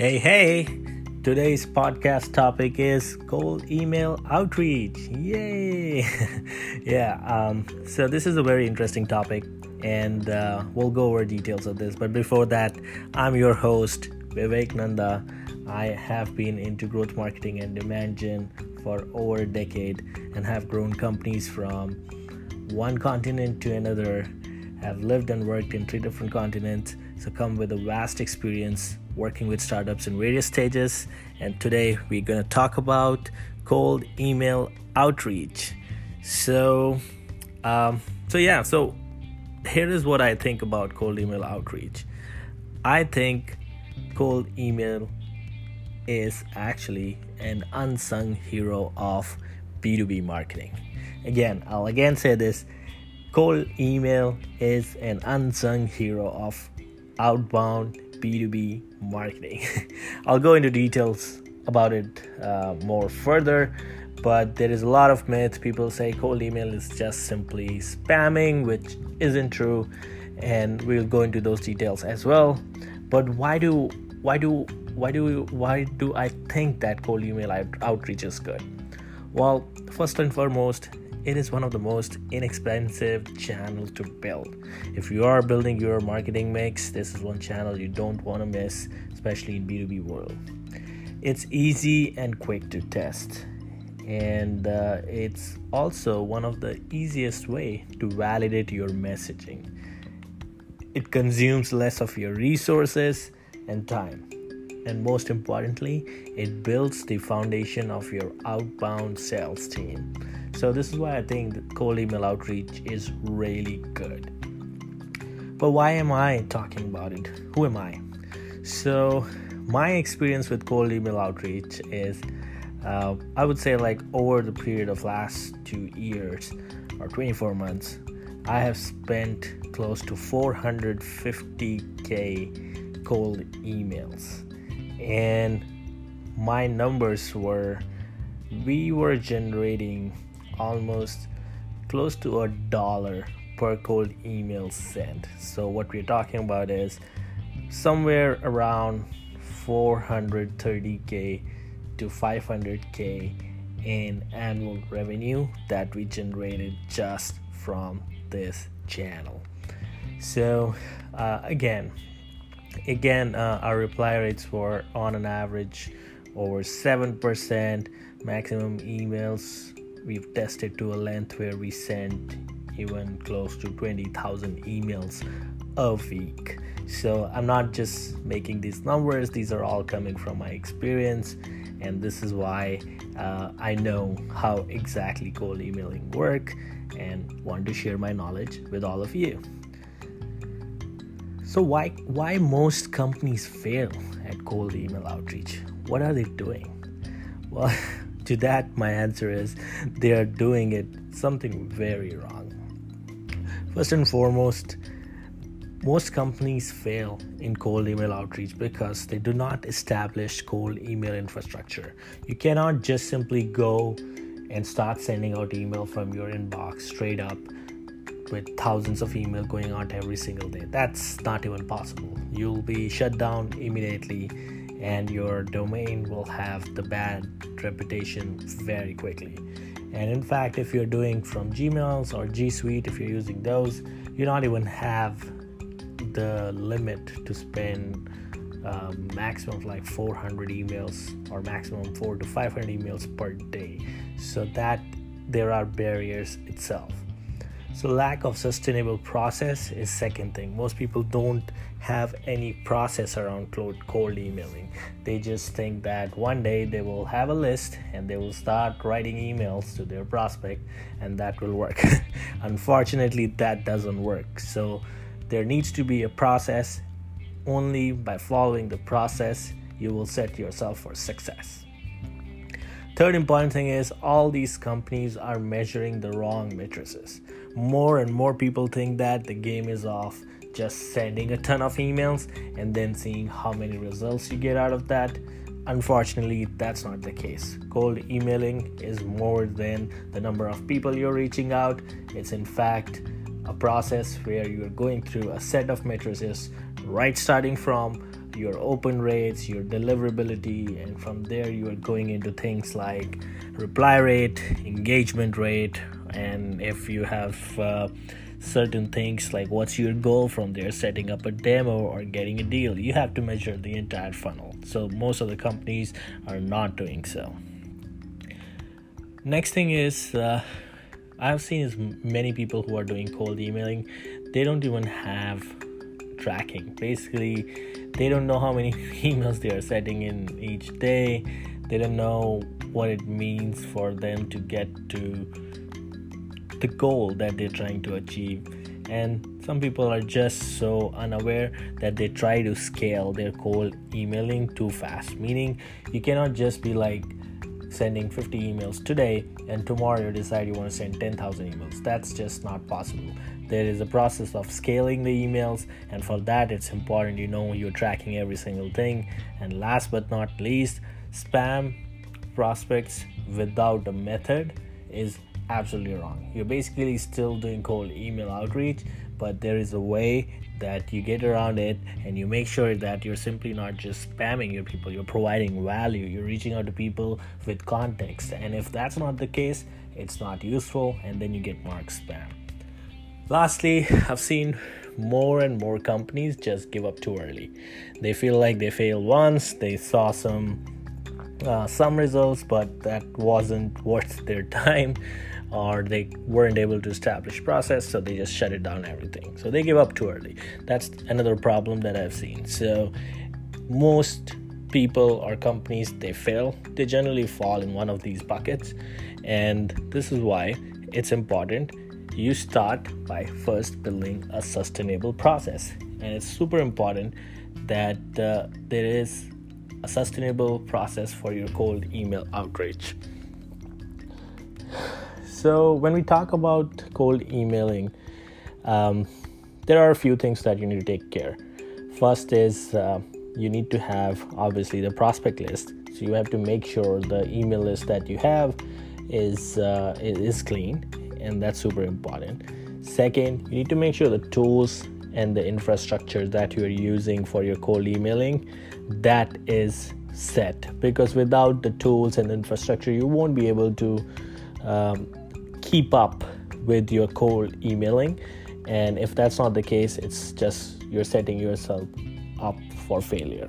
Hey, hey! Today's podcast topic is cold email outreach. Yay! yeah, um, so this is a very interesting topic, and uh, we'll go over details of this. But before that, I'm your host, Vivek Nanda. I have been into growth marketing and demand gen for over a decade and have grown companies from one continent to another, have lived and worked in three different continents, so come with a vast experience working with startups in various stages. And today we're going to talk about cold email outreach. So, um, so yeah, so here is what I think about cold email outreach. I think cold email is actually an unsung hero of B2B marketing. Again, I'll again say this cold email is an unsung hero of outbound B2B marketing. I'll go into details about it uh, more further, but there is a lot of myths. People say cold email is just simply spamming, which isn't true, and we'll go into those details as well. But why do why do why do why do I think that cold email outreach is good? Well, first and foremost, it is one of the most inexpensive channels to build. If you are building your marketing mix, this is one channel you don't want to miss, especially in B2B world. It's easy and quick to test. And uh, it's also one of the easiest way to validate your messaging. It consumes less of your resources and time and most importantly, it builds the foundation of your outbound sales team. So this is why I think cold email outreach is really good. But why am I talking about it? Who am I? So my experience with cold email outreach is uh, I would say like over the period of last two years or 24 months, I have spent close to 450k cold emails, and my numbers were we were generating almost close to a dollar per cold email sent. So what we're talking about is somewhere around 430k to 500k in annual revenue that we generated just from this channel. So uh, again, again, uh, our reply rates were on an average over 7%, maximum emails we've tested to a length where we sent even close to 20,000 emails a week. So I'm not just making these numbers, these are all coming from my experience, and this is why uh, I know how exactly cold emailing work and want to share my knowledge with all of you. So why why most companies fail at cold email outreach? What are they doing? Well, to that, my answer is they are doing it something very wrong. First and foremost, most companies fail in cold email outreach because they do not establish cold email infrastructure. You cannot just simply go and start sending out email from your inbox straight up with thousands of email going out every single day. That's not even possible. You'll be shut down immediately and your domain will have the bad reputation very quickly. And in fact, if you're doing from Gmails or G Suite, if you're using those, you don't even have the limit to spend uh, maximum of like 400 emails or maximum 4 to 500 emails per day. So that there are barriers itself. So lack of sustainable process is second thing. Most people don't have any process around cold emailing. They just think that one day they will have a list and they will start writing emails to their prospect and that will work. Unfortunately, that doesn't work. So there needs to be a process. Only by following the process you will set yourself for success. Third important thing is all these companies are measuring the wrong matrices. More and more people think that the game is off just sending a ton of emails and then seeing how many results you get out of that. Unfortunately, that's not the case. Cold emailing is more than the number of people you're reaching out. It's in fact a process where you're going through a set of matrices right starting from your open rates, your deliverability, and from there you are going into things like reply rate, engagement rate, and if you have uh, certain things like what's your goal from there, setting up a demo or getting a deal, you have to measure the entire funnel. So most of the companies are not doing so. Next thing is, uh, I've seen is many people who are doing cold emailing, they don't even have tracking. Basically, they don't know how many emails they are sending in each day. They don't know what it means for them to get to the goal that they're trying to achieve. And some people are just so unaware that they try to scale their cold emailing too fast. Meaning, you cannot just be like, sending 50 emails today and tomorrow you decide you want to send 10,000 emails. That's just not possible there is a process of scaling the emails and for that it's important you know you're tracking every single thing and last but not least spam prospects without a method is absolutely wrong. You're basically still doing cold email outreach but there is a way that you get around it and you make sure that you're simply not just spamming your people you're providing value you're reaching out to people with context. And if that's not the case it's not useful and then you get marked spam. Lastly, I've seen more and more companies just give up too early. They feel like they failed once, they saw some uh, some results, but that wasn't worth their time, or they weren't able to establish process, so they just shut it down everything. So they give up too early. That's another problem that I've seen. So most people or companies they fail they generally fall in one of these buckets and this is why it's important you start by first building a sustainable process and it's super important that uh, there is a sustainable process for your cold email outreach so when we talk about cold emailing um, there are a few things that you need to take care. First is uh, you need to have obviously the prospect list. So you have to make sure the email list that you have is uh, is clean and that's super important. Second, you need to make sure the tools and the infrastructure that you're using for your cold emailing that is set. Because without the tools and infrastructure you won't be able to um, keep up with your cold emailing. And if that's not the case it's just you're setting yourself up for failure.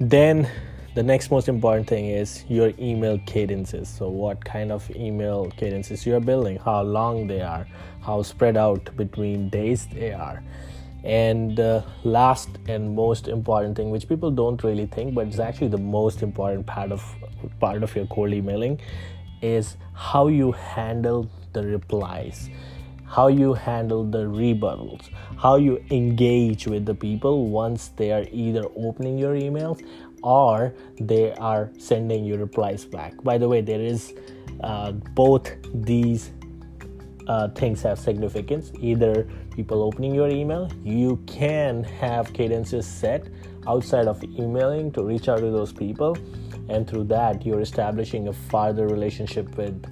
Then the next most important thing is your email cadences. So what kind of email cadences you're building how long they are how spread out between days they are. And uh, last and most important thing which people don't really think but it's actually the most important part of part of your cold emailing is how you handle the replies how you handle the rebuttals, how you engage with the people once they are either opening your emails or they are sending you replies back. By the way, there is uh, both these uh, things have significance. Either people opening your email, you can have cadences set outside of emailing to reach out to those people, and through that, you're establishing a further relationship with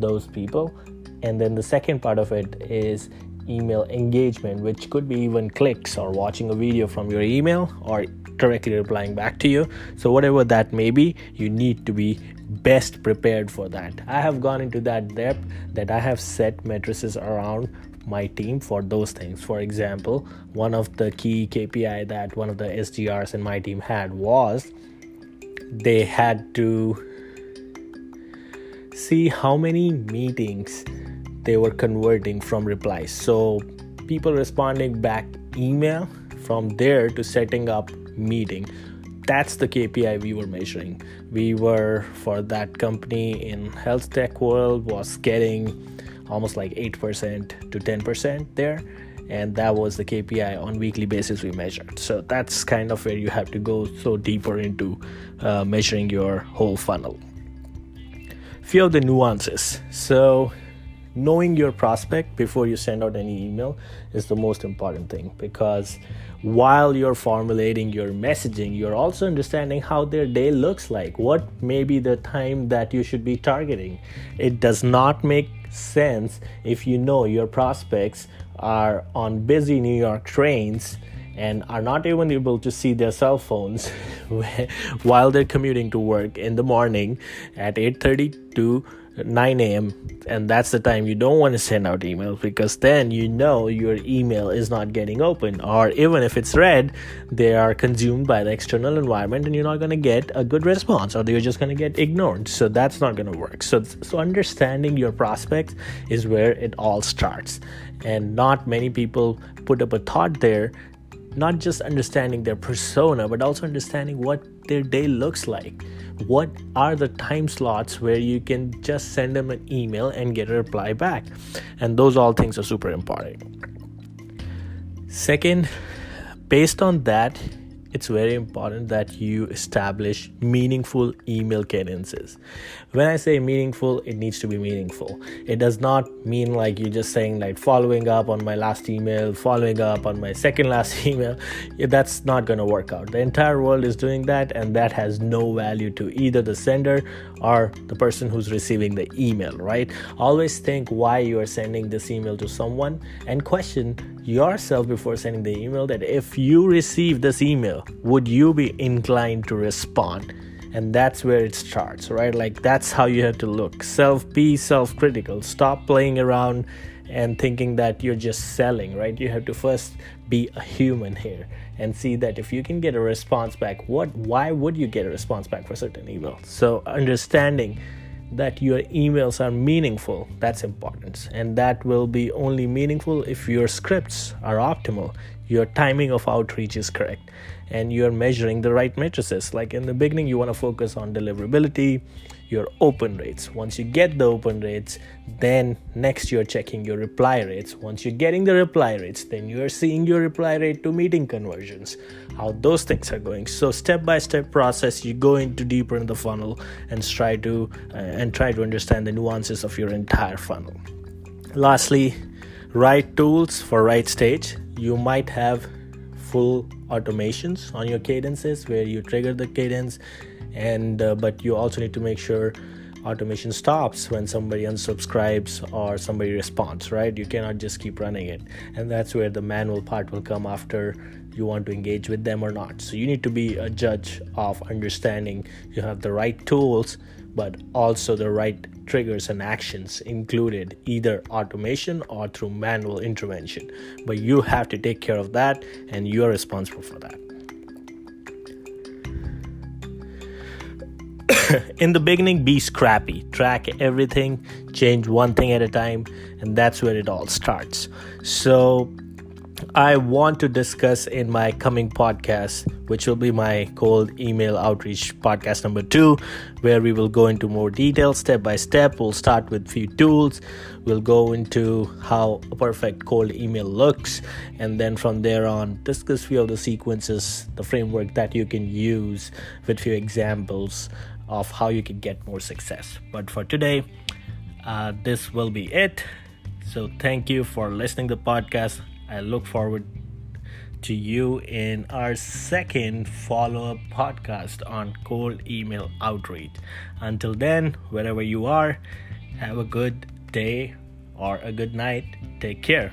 those people. And then the second part of it is email engagement, which could be even clicks or watching a video from your email or directly replying back to you. So, whatever that may be, you need to be best prepared for that. I have gone into that depth that I have set matrices around my team for those things. For example, one of the key KPI that one of the SDRs in my team had was they had to see how many meetings they were converting from replies. So people responding back email from there to setting up meeting that's the kpi we were measuring we were for that company in health tech world was getting almost like 8% to 10% there. And that was the kpi on weekly basis we measured. So that's kind of where you have to go so deeper into uh, measuring your whole funnel. Few of the nuances. So knowing your prospect before you send out any email is the most important thing because while you're formulating your messaging you're also understanding how their day looks like what may be the time that you should be targeting. It does not make sense if you know your prospects are on busy new york trains and are not even able to see their cell phones while they're commuting to work in the morning at 8:30 to 9 a.m. and that's the time you don't want to send out emails because then you know your email is not getting open or even if it's read they are consumed by the external environment and you're not going to get a good response or they're just going to get ignored so that's not going to work so so understanding your prospects is where it all starts and not many people put up a thought there not just understanding their persona but also understanding what their day looks like. What are the time slots where you can just send them an email and get a reply back? And those all things are super important. Second based on that it's very important that you establish meaningful email cadences. When I say meaningful, it needs to be meaningful. It does not mean like you're just saying like following up on my last email, following up on my second last email. That's not going to work out. The entire world is doing that, and that has no value to either the sender or the person who's receiving the email, right? Always think why you are sending this email to someone and question yourself before sending the email that if you receive this email, would you be inclined to respond? And that's where it starts, right? Like that's how you have to look. Self be self critical. Stop playing around and thinking that you're just selling, right? You have to first be a human here and see that if you can get a response back, what why would you get a response back for certain emails So understanding that your emails are meaningful that's important and that will be only meaningful if your scripts are optimal your timing of outreach is correct. And you're measuring the right matrices. Like in the beginning you want to focus on deliverability your open rates. Once you get the open rates then next you're checking your reply rates. Once you're getting the reply rates then you're seeing your reply rate to meeting conversions how those things are going. So step by step process you go into deeper in the funnel and try to uh, and try to understand the nuances of your entire funnel. Lastly right tools for right stage you might have full automations on your cadences where you trigger the cadence and uh, but you also need to make sure automation stops when somebody unsubscribes or somebody responds right? You cannot just keep running it. And that's where the manual part will come after you want to engage with them or not. So you need to be a judge of understanding. You have the right tools but also the right triggers and actions included either automation or through manual intervention. But you have to take care of that and you're responsible for that in the beginning be scrappy track everything change one thing at a time and that's where it all starts so I want to discuss in my coming podcast, which will be my cold email outreach podcast number two, where we will go into more detail step by step. We'll start with few tools. We'll go into how a perfect cold email looks, and then from there on, discuss few of the sequences, the framework that you can use with few examples of how you can get more success. But for today, uh, this will be it. So thank you for listening to the podcast. I look forward to you in our second follow up podcast on cold email outreach. Until then, wherever you are, have a good day or a good night. Take care.